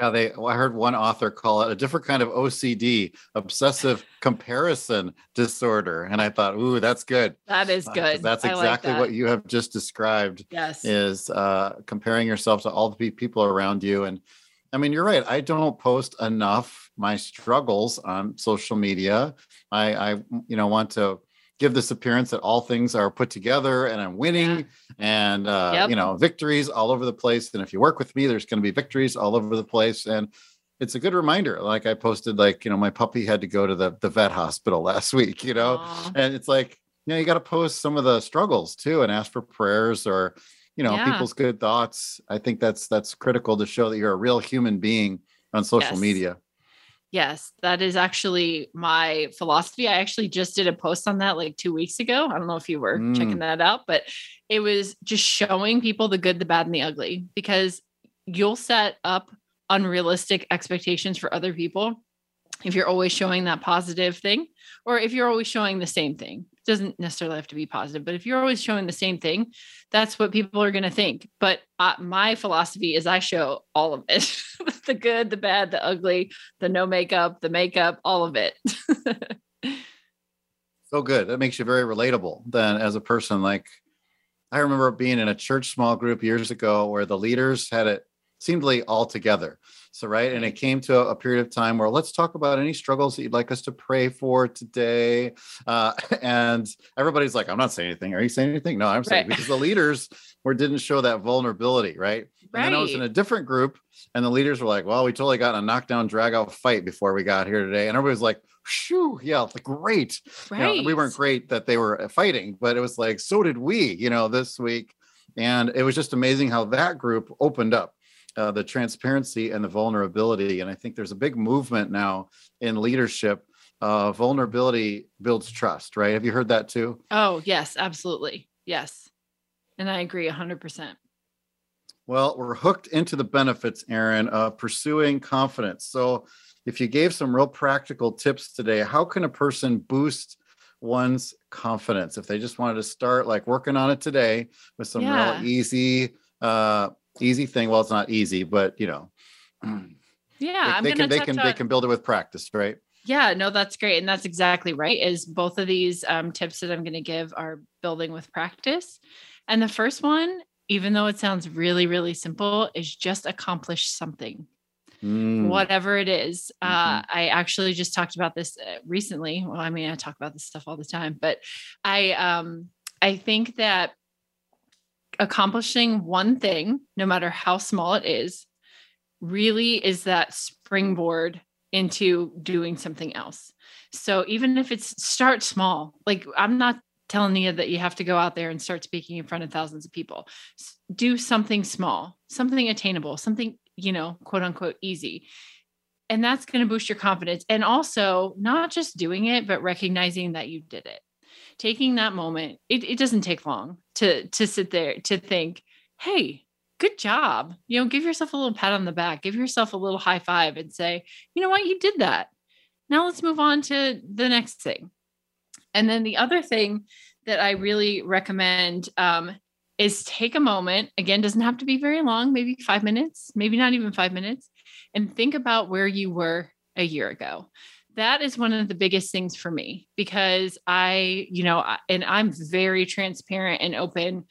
Yeah, they. well, I heard one author call it a different kind of OCD, obsessive comparison disorder, and I thought, ooh, that's good. That is Uh, good. That's I like exactly that. what you have just described. Yes. is uh, comparing yourself to all the pe- people around you. And I mean, you're right. I don't post enough my struggles on social media. I, I you know, want to give this appearance that all things are put together and I'm winning and, uh, Yep. you know, victories all over the place. And if you work with me, there's going to be victories all over the place. And it's a good reminder. Like I posted, like, you know, my puppy had to go to the, the vet hospital last week, you know, Aw. and it's like you know you got to post some of the struggles too and ask for prayers or you know Yeah. people's good thoughts i think that's that's critical to show that you're a real human being on social Yes. media Yes, that is actually my philosophy. I actually just did a post on that like two weeks ago. I don't know if you were Mm. checking that out, but it was just showing people the good, the bad, and the ugly because you'll set up unrealistic expectations for other people if you're always showing that positive thing or if you're always showing the same thing. Doesn't necessarily have to be positive, but if you're always showing the same thing, that's what people are going to think. But uh, my philosophy is I show all of it the good, the bad, the ugly, the no makeup, the makeup, all of it. so good that makes you very relatable then as a person like i remember being in a church small group years ago where the leaders had it seemingly all together so right and it came to a, period of time where let's talk about any struggles that you'd like us to pray for today uh, and everybody's like i'm not saying anything are you saying anything no i'm saying Right. because the leaders were didn't show that vulnerability right right. and then I was in a different group, and the leaders were like, "Well, we totally got in a knockdown, drag-out fight before we got here today." And everybody was like, "Shoo, yeah, like, great." You know, we weren't great that they were fighting, but it was like, so did we, you know, this week. And it was just amazing how that group opened up uh, the transparency and the vulnerability. And I think there's a big movement now in leadership. Uh, vulnerability builds trust, right? Have you heard that too? Oh, yes, absolutely. Yes. And I agree 100%. Well, we're hooked into the benefits, of pursuing confidence. So, if you gave some real practical tips today, how can a person boost one's confidence if they just wanted to start like working on it today with some yeah. real easy, uh, easy thing? Well, it's not easy, but you know, yeah, they, they can they can on... they can build it with practice, right? Yeah, no, that's great, and that's exactly right. Is both of these um, tips that I'm going to give are building with practice, and the first one, even though it sounds really really simple, is just accomplish something mm. whatever it is. Uh, mm-hmm. Uh, I actually just talked about this uh, recently. Well, I mean, I talk about this stuff all the time, but I um, I think that accomplishing one thing, no matter how small it is, really is that springboard into doing something else. So even if it's start small, like I'm not telling you that you have to go out there and start speaking in front of thousands of people. Do something small, something attainable, something you know, quote unquote, easy. And that's going to boost your confidence. And also, not just doing it, but recognizing that you did it. Taking that moment, it, it doesn't take long to to sit there to think, hey, good job. You know, give yourself a little pat on the back, give yourself a little high five and say, you know what, you did that. Now let's move on to the next thing. And then the other thing that I really recommend um, is take a moment again doesn't have to be very long maybe 5 minutes maybe not even 5 minutes and think about where you were a year ago that is one of the biggest things for me because i you know and i'm very transparent and open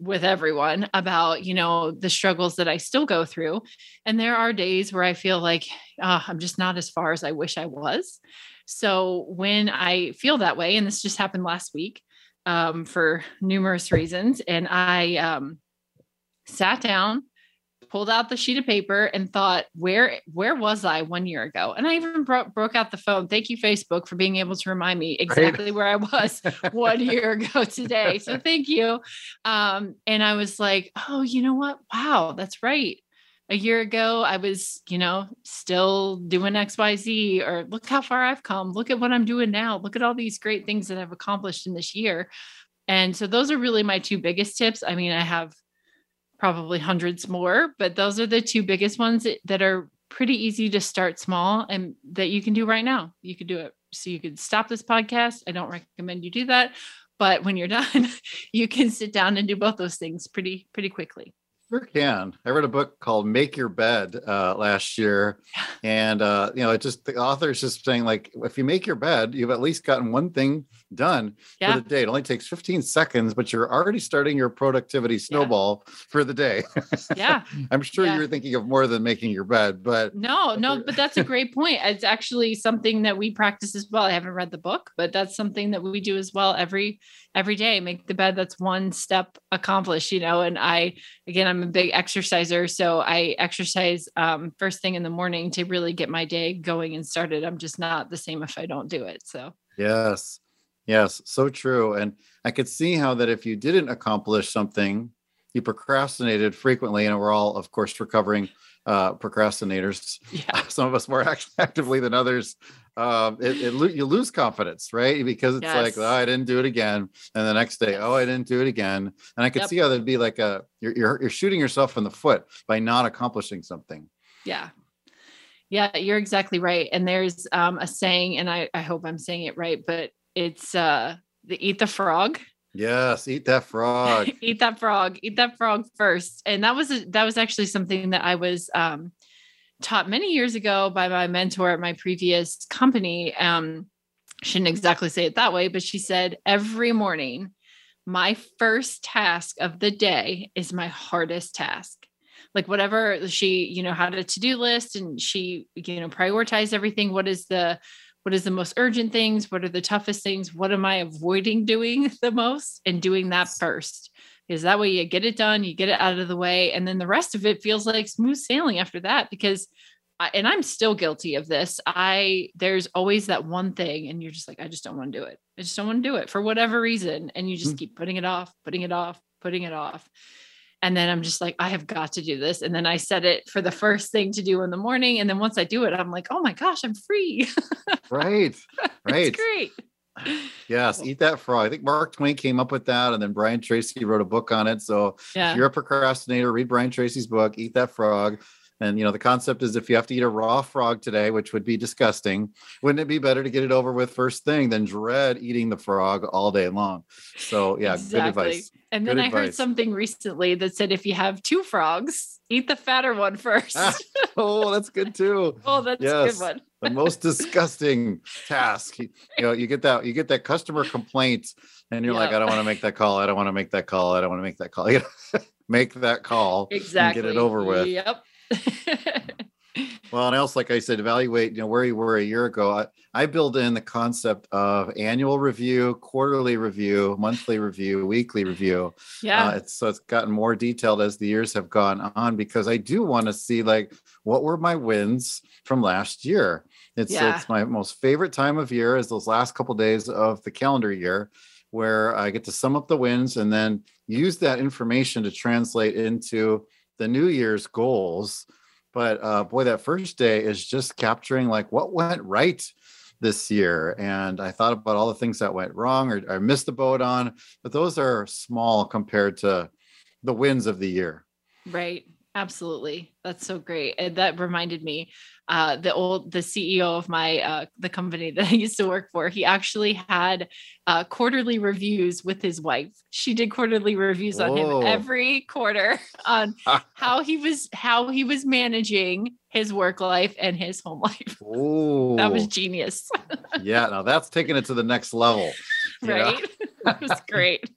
with everyone about you know the struggles that i still go through and there are days where i feel like i'm just not as far as i wish i was so when i feel that way and this just happened last week um, for numerous reasons. And I um, sat down, pulled out the sheet of paper, and thought, where where was I one year ago? And I even bro- broke out the phone. Thank you, Facebook, for being able to remind me exactly right. where I was one year ago today. So thank you. Um, and I was like, oh, you know what? Wow, that's right a year ago i was you know still doing xyz or look how far i've come look at what i'm doing now look at all these great things that i've accomplished in this year and so those are really my two biggest tips i mean i have probably hundreds more but those are the two biggest ones that, are pretty easy to start small and that you can do right now. You could do it so you could stop this podcast. I don't recommend you do that but when you're done you can sit down and do both those things pretty pretty quickly Sure can. I read a book called Make Your Bed uh, last year, and uh, you know, it just the author is just saying like, if you make your bed, you've at least gotten one thing done yeah. for the day. It only takes 15 seconds, but you're already starting your productivity snowball yeah. for the day. Yeah, I'm sure yeah. you're thinking of more than making your bed, but no, no, but that's a great point. It's actually something that we practice as well. I haven't read the book, but that's something that we do as well every every day. Make the bed. That's one step accomplished. You know, and I again, I'm a big exerciser, so I exercise um, first thing in the morning to really get my day going and started. I'm just not the same if I don't do it. So yes, yes, so true. And I could see how that if you didn't accomplish something, you procrastinated frequently, and we're all, of course, recovering uh, procrastinators. Yeah. Some of us more actively than others um, it, it you lose confidence, right? Because it's yes. like, oh, I didn't do it again, and the next day, oh, I didn't do it again, and I could yep. see how that'd be like a you're, you're you're shooting yourself in the foot by not accomplishing something. Yeah, yeah, you're exactly right. And there's um, a saying, and I I hope I'm saying it right, but it's uh, the eat the frog. Yes, eat that frog. eat that frog. Eat that frog first. And that was a, that was actually something that I was um, taught many years ago by my mentor at my previous company. Um, shouldn't exactly say it that way, but she said every morning, my first task of the day is my hardest task. Like whatever she, you know, had a to-do list and she, you know, prioritized everything. What is the what is the most urgent things? What are the toughest things? What am I avoiding doing the most? And doing that first is that way you get it done, you get it out of the way, and then the rest of it feels like smooth sailing after that because and I'm still guilty of this. I there's always that one thing and you're just like I just don't want to do it. I just don't want to do it for whatever reason and you just mm-hmm. keep putting it off, putting it off, putting it off. And then I'm just like, I have got to do this. And then I set it for the first thing to do in the morning. And then once I do it, I'm like, oh my gosh, I'm free. right. Right. it's great. Yes, eat that frog. I think Mark Twain came up with that, and then Brian Tracy wrote a book on it. So Yeah. if you're a procrastinator, read Brian Tracy's book, Eat That Frog. And you know, the concept is if you have to eat a raw frog today, which would be disgusting, wouldn't it be better to get it over with first thing than dread eating the frog all day long? So yeah, good advice. And then Good I heard something recently that said if you have two frogs, eat the fatter one first. Ah, oh, that's good too. oh, that's a good one. The most disgusting task. You know, you get that you get that customer complaint, and you're like, I don't want to make that call. I don't want to make that call. I don't want to make that call. You know, make that call. Exactly. get it over with. Yep. Well, and else, like I said, evaluate, you know, where you were a year ago. I, I build in the concept of annual review, quarterly review, monthly review, weekly review. yeah. Uh, it's, so it's gotten more detailed as the years have gone on because I do want to see like what were my wins from last year. It's Yeah. it's my most favorite time of year is those last couple days of the calendar year where I get to sum up the wins and then use that information to translate into the new year's goals. But uh, boy, that first day is just capturing like what went right this year. And I thought about all the things that went wrong or I missed the boat on, but those are small compared to the wins of the year. Right. Absolutely. That's so great. And that reminded me, uh, the old the CEO of my uh the company that I used to work for, he actually had uh quarterly reviews with his wife. She did quarterly reviews on him every quarter on how he was how he was managing his work life and his home life. Oh, That was genius. yeah. Now that's taking it to the next level. right. that was great.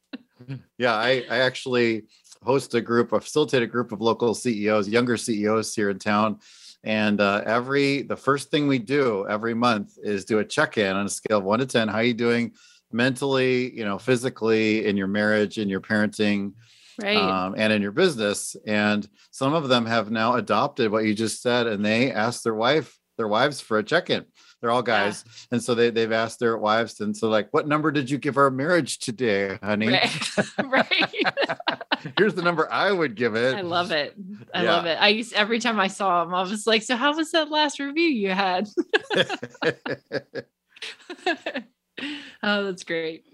Yeah, I, I actually host a group, I facilitate a group of local CEOs, younger CEOs here in town. And uh, every the first thing we do every month is do a check-in on a scale of one to ten. How are you doing mentally, you know, physically, in your marriage, in your parenting, Right. um, and in your business. And some of them have now adopted what you just said, and they ask their wife, their wives for a check-in. They're all Yeah. guys, and so they they've asked their wives, and so like, what number did you give our marriage today, honey? right. right. Here's the number I would give it. I love it. I Yeah. love it. I used every time I saw him, I was like, "So how was that last review you had?" oh, that's great.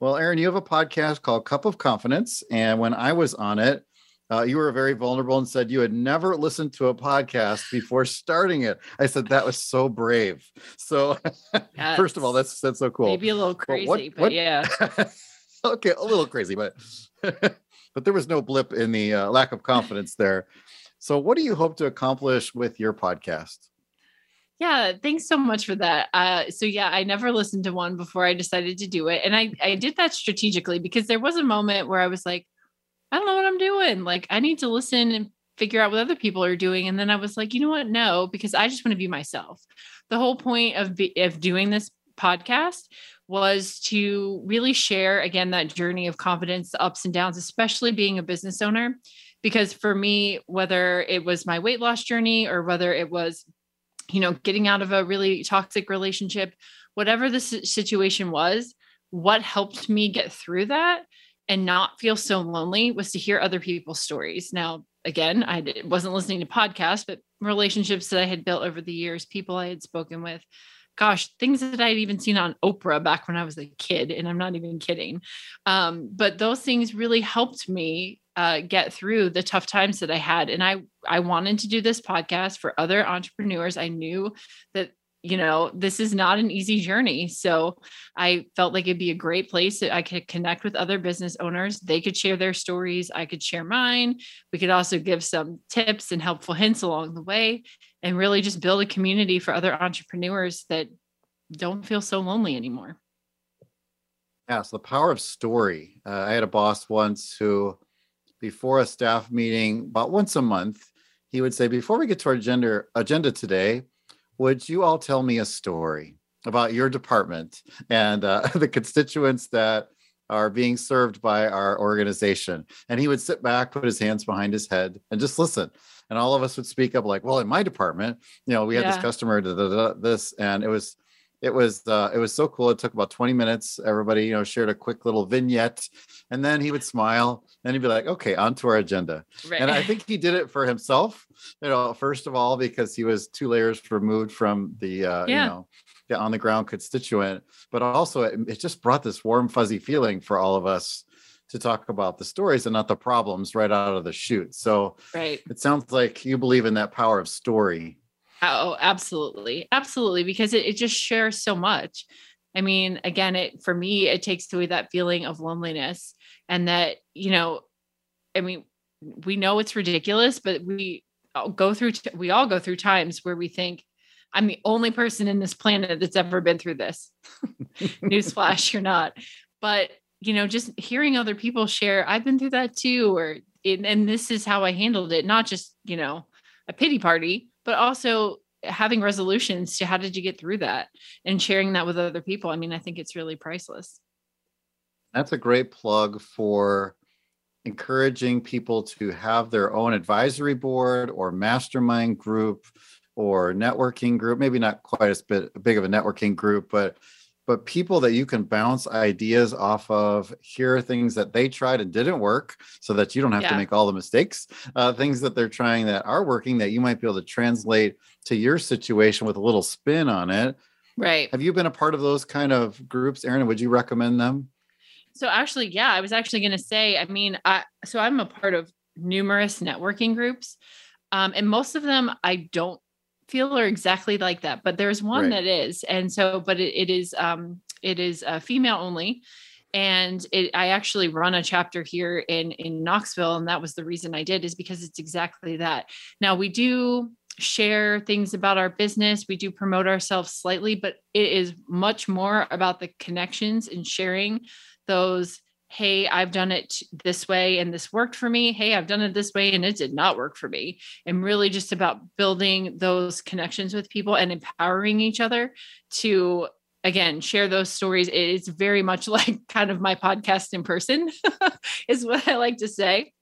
well, Erin, you have a podcast called Cup of Confidence, and when I was on it, uh, you were very vulnerable and said you had never listened to a podcast before starting it. I said that was so brave. So, first of all, that's that's so cool. maybe a little But crazy, what- but what- yeah, okay, a little crazy, but but there was no blip in the uh, lack of confidence there. So, what do you hope to accomplish with your podcast? yeah. Thanks so much for that. Uh, so yeah, I never listened to one before I decided to do it, and I I did that strategically because there was a moment where I was like, I don't know what I'm doing. Like, I need to listen and figure out what other people are doing. And then I was like, you know what? No, because I just want to be myself. The whole point of be, of doing this podcast was to really share again that journey of confidence, the ups and downs, especially being a business owner. Because for me, whether it was my weight loss journey or whether it was, you know, getting out of a really toxic relationship, whatever the situation was, what helped me get through that and not feel so lonely was to hear other people's stories. Now, again, I wasn't listening to podcasts, but relationships that I had built over the years, people I had spoken with, gosh, things that I'd even seen on Oprah back when I was a kid, and I'm not even kidding. Um, but those things really helped me uh, get through the tough times that I had, and I I wanted to do this podcast for other entrepreneurs. I knew that you know this is not an easy journey, so I felt like it'd be a great place that I could connect with other business owners. They could share their stories. I could share mine. We could also give some tips and helpful hints along the way and really just build a community for other entrepreneurs that don't feel so lonely anymore. Yeah, so the power of story. Uh, I had a boss once who, before a staff meeting, about once a month, he would say, "Before we get to our agenda agenda today, would you all tell me a story about your department and uh, the constituents that are being served by our organization?" And he would sit back, put his hands behind his head, and just listen. And all of us would speak up, like, "Well, in my department, you know, we had Yeah. this customer, da, da, da, this," and it was it was uh, it was so cool. It took about 20 minutes. Everybody, you know, shared a quick little vignette, and then he would smile, and he'd be like, "Okay, on to our agenda." Right. And I think he did it for himself. You know, first of all, because he was two layers removed from the uh, yeah. you know the on the ground constituent, but also it, it just brought this warm fuzzy feeling for all of us to talk about the stories and not the problems right out of the chute. So right. it sounds like you believe in that power of story Oh, absolutely. Absolutely. Because it, it just shares so much. I mean, again, it for me, it takes away that feeling of loneliness and that, you know, I mean, we know it's ridiculous, but we go through, we all go through times where we think, I'm the only person in this planet that's ever been through this. Newsflash, you're not. But, you know, just hearing other people share, I've been through that too, or, and this is how I handled it, not just, you know, a pity party, but also having resolutions to how did you get through that and sharing that with other people. I mean, I think it's really priceless. That's a great plug for encouraging people to have their own advisory board or mastermind group or networking group maybe not quite as big of a networking group but but people that you can bounce ideas off of hear things that they tried and didn't work so that you don't have yeah. to make all the mistakes uh, things that they're trying that are working that you might be able to translate to your situation with a little spin on it. Right. Have you been a part of those kind of groups erin would you recommend them? So actually yeah i was actually going to say i mean i so i'm a part of numerous networking groups um, and most of them i don't feel are exactly like that, but there's one right. that is. And so, but it, it is, um, it is uh, female only. And it, I actually run a chapter here in, in Knoxville. And that was the reason I did is because it's exactly that. Now we do share things about our business. We do promote ourselves slightly, but it is much more about the connections and sharing those hey, I've done it this way and this worked for me. Hey, I've done it this way and it did not work for me. And really just about building those connections with people and empowering each other to again share those stories it's very much like kind of my podcast in person is what i like to say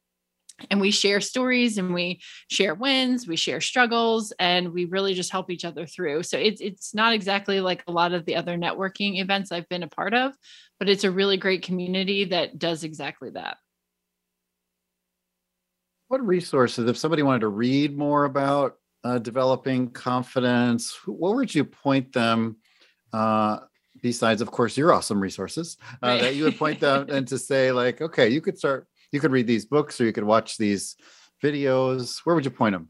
and we share stories and we share wins we share struggles and we really just help each other through so it's it's not exactly like a lot of the other networking events i've been a part of but it's a really great community that does exactly that what resources if somebody wanted to read more about uh, developing confidence what would you point them uh, besides of course your awesome resources uh, right. that you would point them and to say like okay you could start you could read these books or you could watch these videos. Where would you point them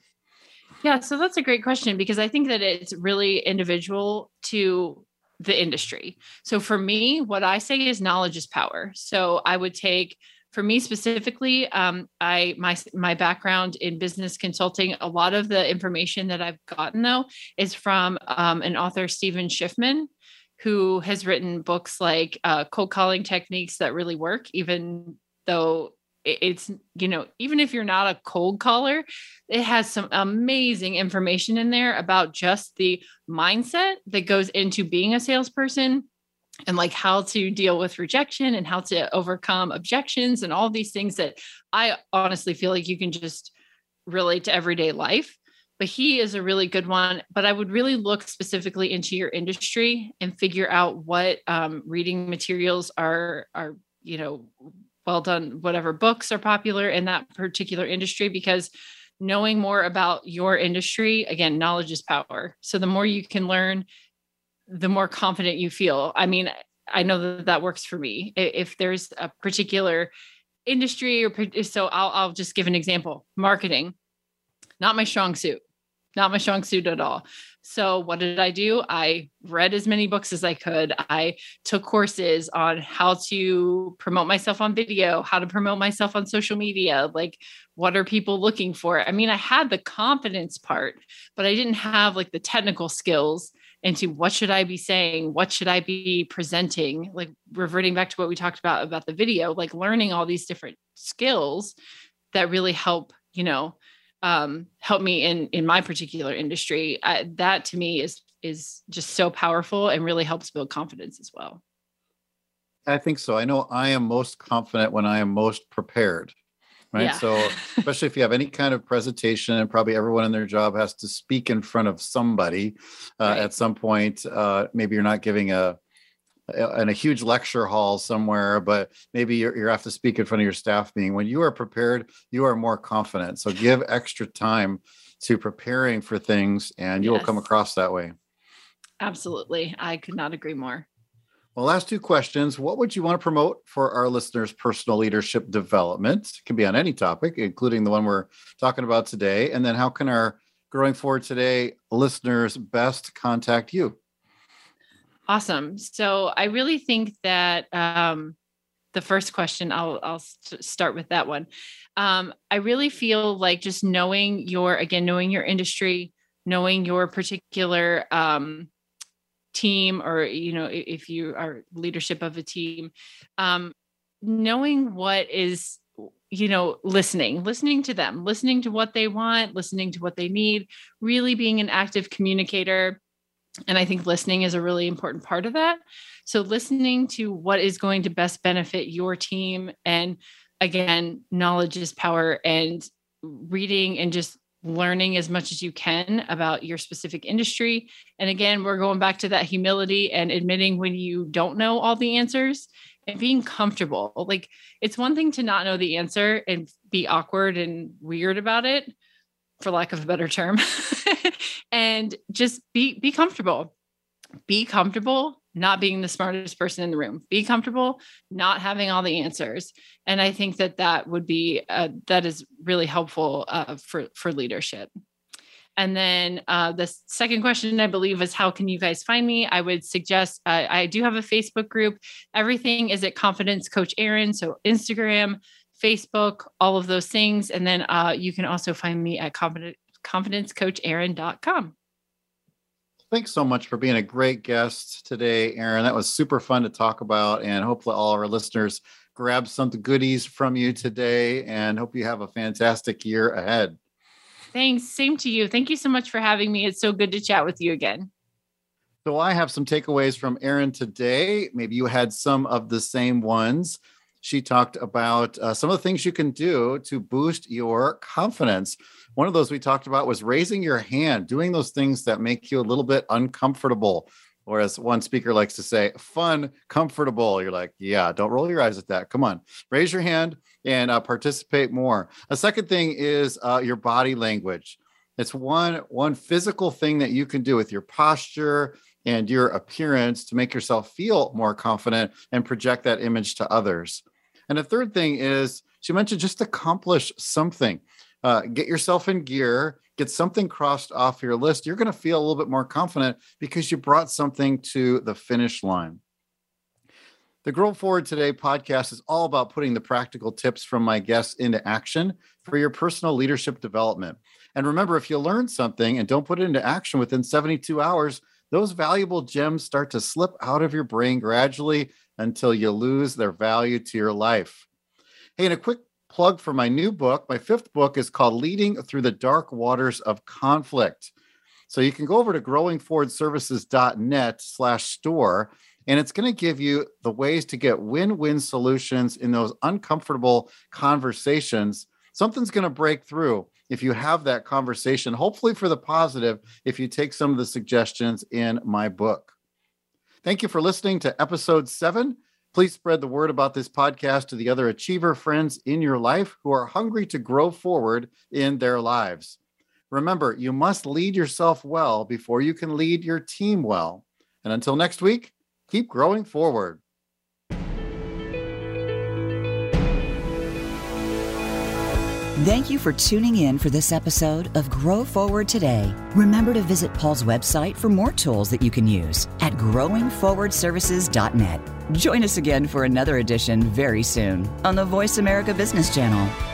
yeah so that's a great question because i think that it's really individual to the industry. So for me what i say is knowledge is power. So i would take for me specifically um, i my my background in business consulting a lot of the information that i've gotten though is from um, an author stephan schiffman who has written books like uh, cold calling techniques that really work even though it's you know even if you're not a cold caller it has some amazing information in there about just the mindset that goes into being a salesperson and like how to deal with rejection and how to overcome objections and all these things that i honestly feel like you can just relate to everyday life. But he is a really good one. But i would really look specifically into your industry and figure out what um, reading materials are are you know well done whatever books are popular in that particular industry because knowing more about your industry again knowledge is power. So the more you can learn the more confident you feel. I mean i know that that works for me. If there's a particular industry or so I'll, I'll just give an example marketing. Not my strong suit not my strong suit at all so, what did I do? I read as many books as I could. I took courses on how to promote myself on video, how to promote myself on social media, like what are people looking for? I mean, I had the confidence part, but I didn't have like the technical skills into what should I be saying? What should I be presenting? Like reverting back to what we talked about about the video, like learning all these different skills that really help, you know, um, help me in in my particular industry I, that to me is is just so powerful and really helps build confidence as well i think so i know i am most confident when i am most prepared right? Yeah. So, especially if you have any kind of presentation, and probably everyone in their job has to speak in front of somebody uh, Right. at some point. Uh, maybe you're not giving a in a huge lecture hall somewhere, but maybe you're, you have to speak in front of your staff meeting. When you are prepared, you are more confident. So give extra time to preparing for things, and you will come across that way. Absolutely. I could not agree more. Well, last two questions. What would you want to promote for our listeners' personal leadership development? It can be on any topic, including the one we're talking about today. And then how can our growing forward today listeners best contact you? Awesome. So I really think that um, the first question, I'll I'll st- start with that one. Um, I really feel like just knowing your again knowing your industry, knowing your particular um, team, or you know if you are leadership of a team, um, knowing what is you know listening listening to them listening to what they want listening to what they need really being an active communicator and I think listening is a really important part of that. So, listening to what is going to best benefit your team. And again, knowledge is power, and reading and just learning as much as you can about your specific industry. And again, we're going back to that humility and admitting when you don't know all the answers and being comfortable. Like, it's one thing to not know the answer and be awkward and weird about it for lack of a better term and just be be comfortable. Be comfortable not being the smartest person in the room. Be comfortable not having all the answers. And i think that that would be uh, that is really helpful uh, for for leadership. And then uh, the second question i believe is how can you guys find me? I would suggest uh, i do have a facebook group. Everything is at confidence coach erin so instagram Facebook, all of those things. And then uh, you can also find me at confident, confidencecoacherin.com. Thanks so much for being a great guest today, Erin. That was super fun to talk about, and hopefully, all our listeners grab some goodies from you today. And hope you have a fantastic year ahead. Thanks. Same to you. Thank you so much for having me. It's so good to chat with you again. So, I have some takeaways from Erin today. Maybe you had some of the same ones. She talked about uh, some of the things you can do to boost your confidence. One of those we talked about was raising your hand, doing those things that make you a little bit uncomfortable. Or as one speaker likes to say, fun, comfortable. You're like, yeah, don't roll your eyes at that. Come on, raise your hand and uh, participate more. A second thing is uh, your body language. It's one one physical thing that you can do with your posture and your appearance to make yourself feel more confident and project that image to others. And the third thing is she mentioned just accomplish something. Uh, get yourself in gear, get something crossed off your list. You're going to feel a little bit more confident because you brought something to the finish line. The Grow Forward Today podcast is all about putting the practical tips from my guests into action for your personal leadership development. And remember, if you learn something and don't put it into action within 72 hours, those valuable gems start to slip out of your brain gradually until you lose their value to your life. Hey, and a quick plug for my new book. My fifth book is called Leading Through the Dark Waters of Conflict. So you can go over to growingforwardservices.net slash store, and it's going to give you the ways to get win-win solutions in those uncomfortable conversations. Something's going to break through if you have that conversation, hopefully for the positive, if you take some of the suggestions in my book. Thank you for listening to episode seven. Please spread the word about this podcast to the other achiever friends in your life who are hungry to grow forward in their lives. Remember, you must lead yourself well before you can lead your team well. And until next week, keep growing forward. Thank you for tuning in for this episode of Grow Forward Today. Remember to visit Paul's website for more tools that you can use at growingforwardservices.net. Join us again for another edition very soon on the Voice America Business Channel.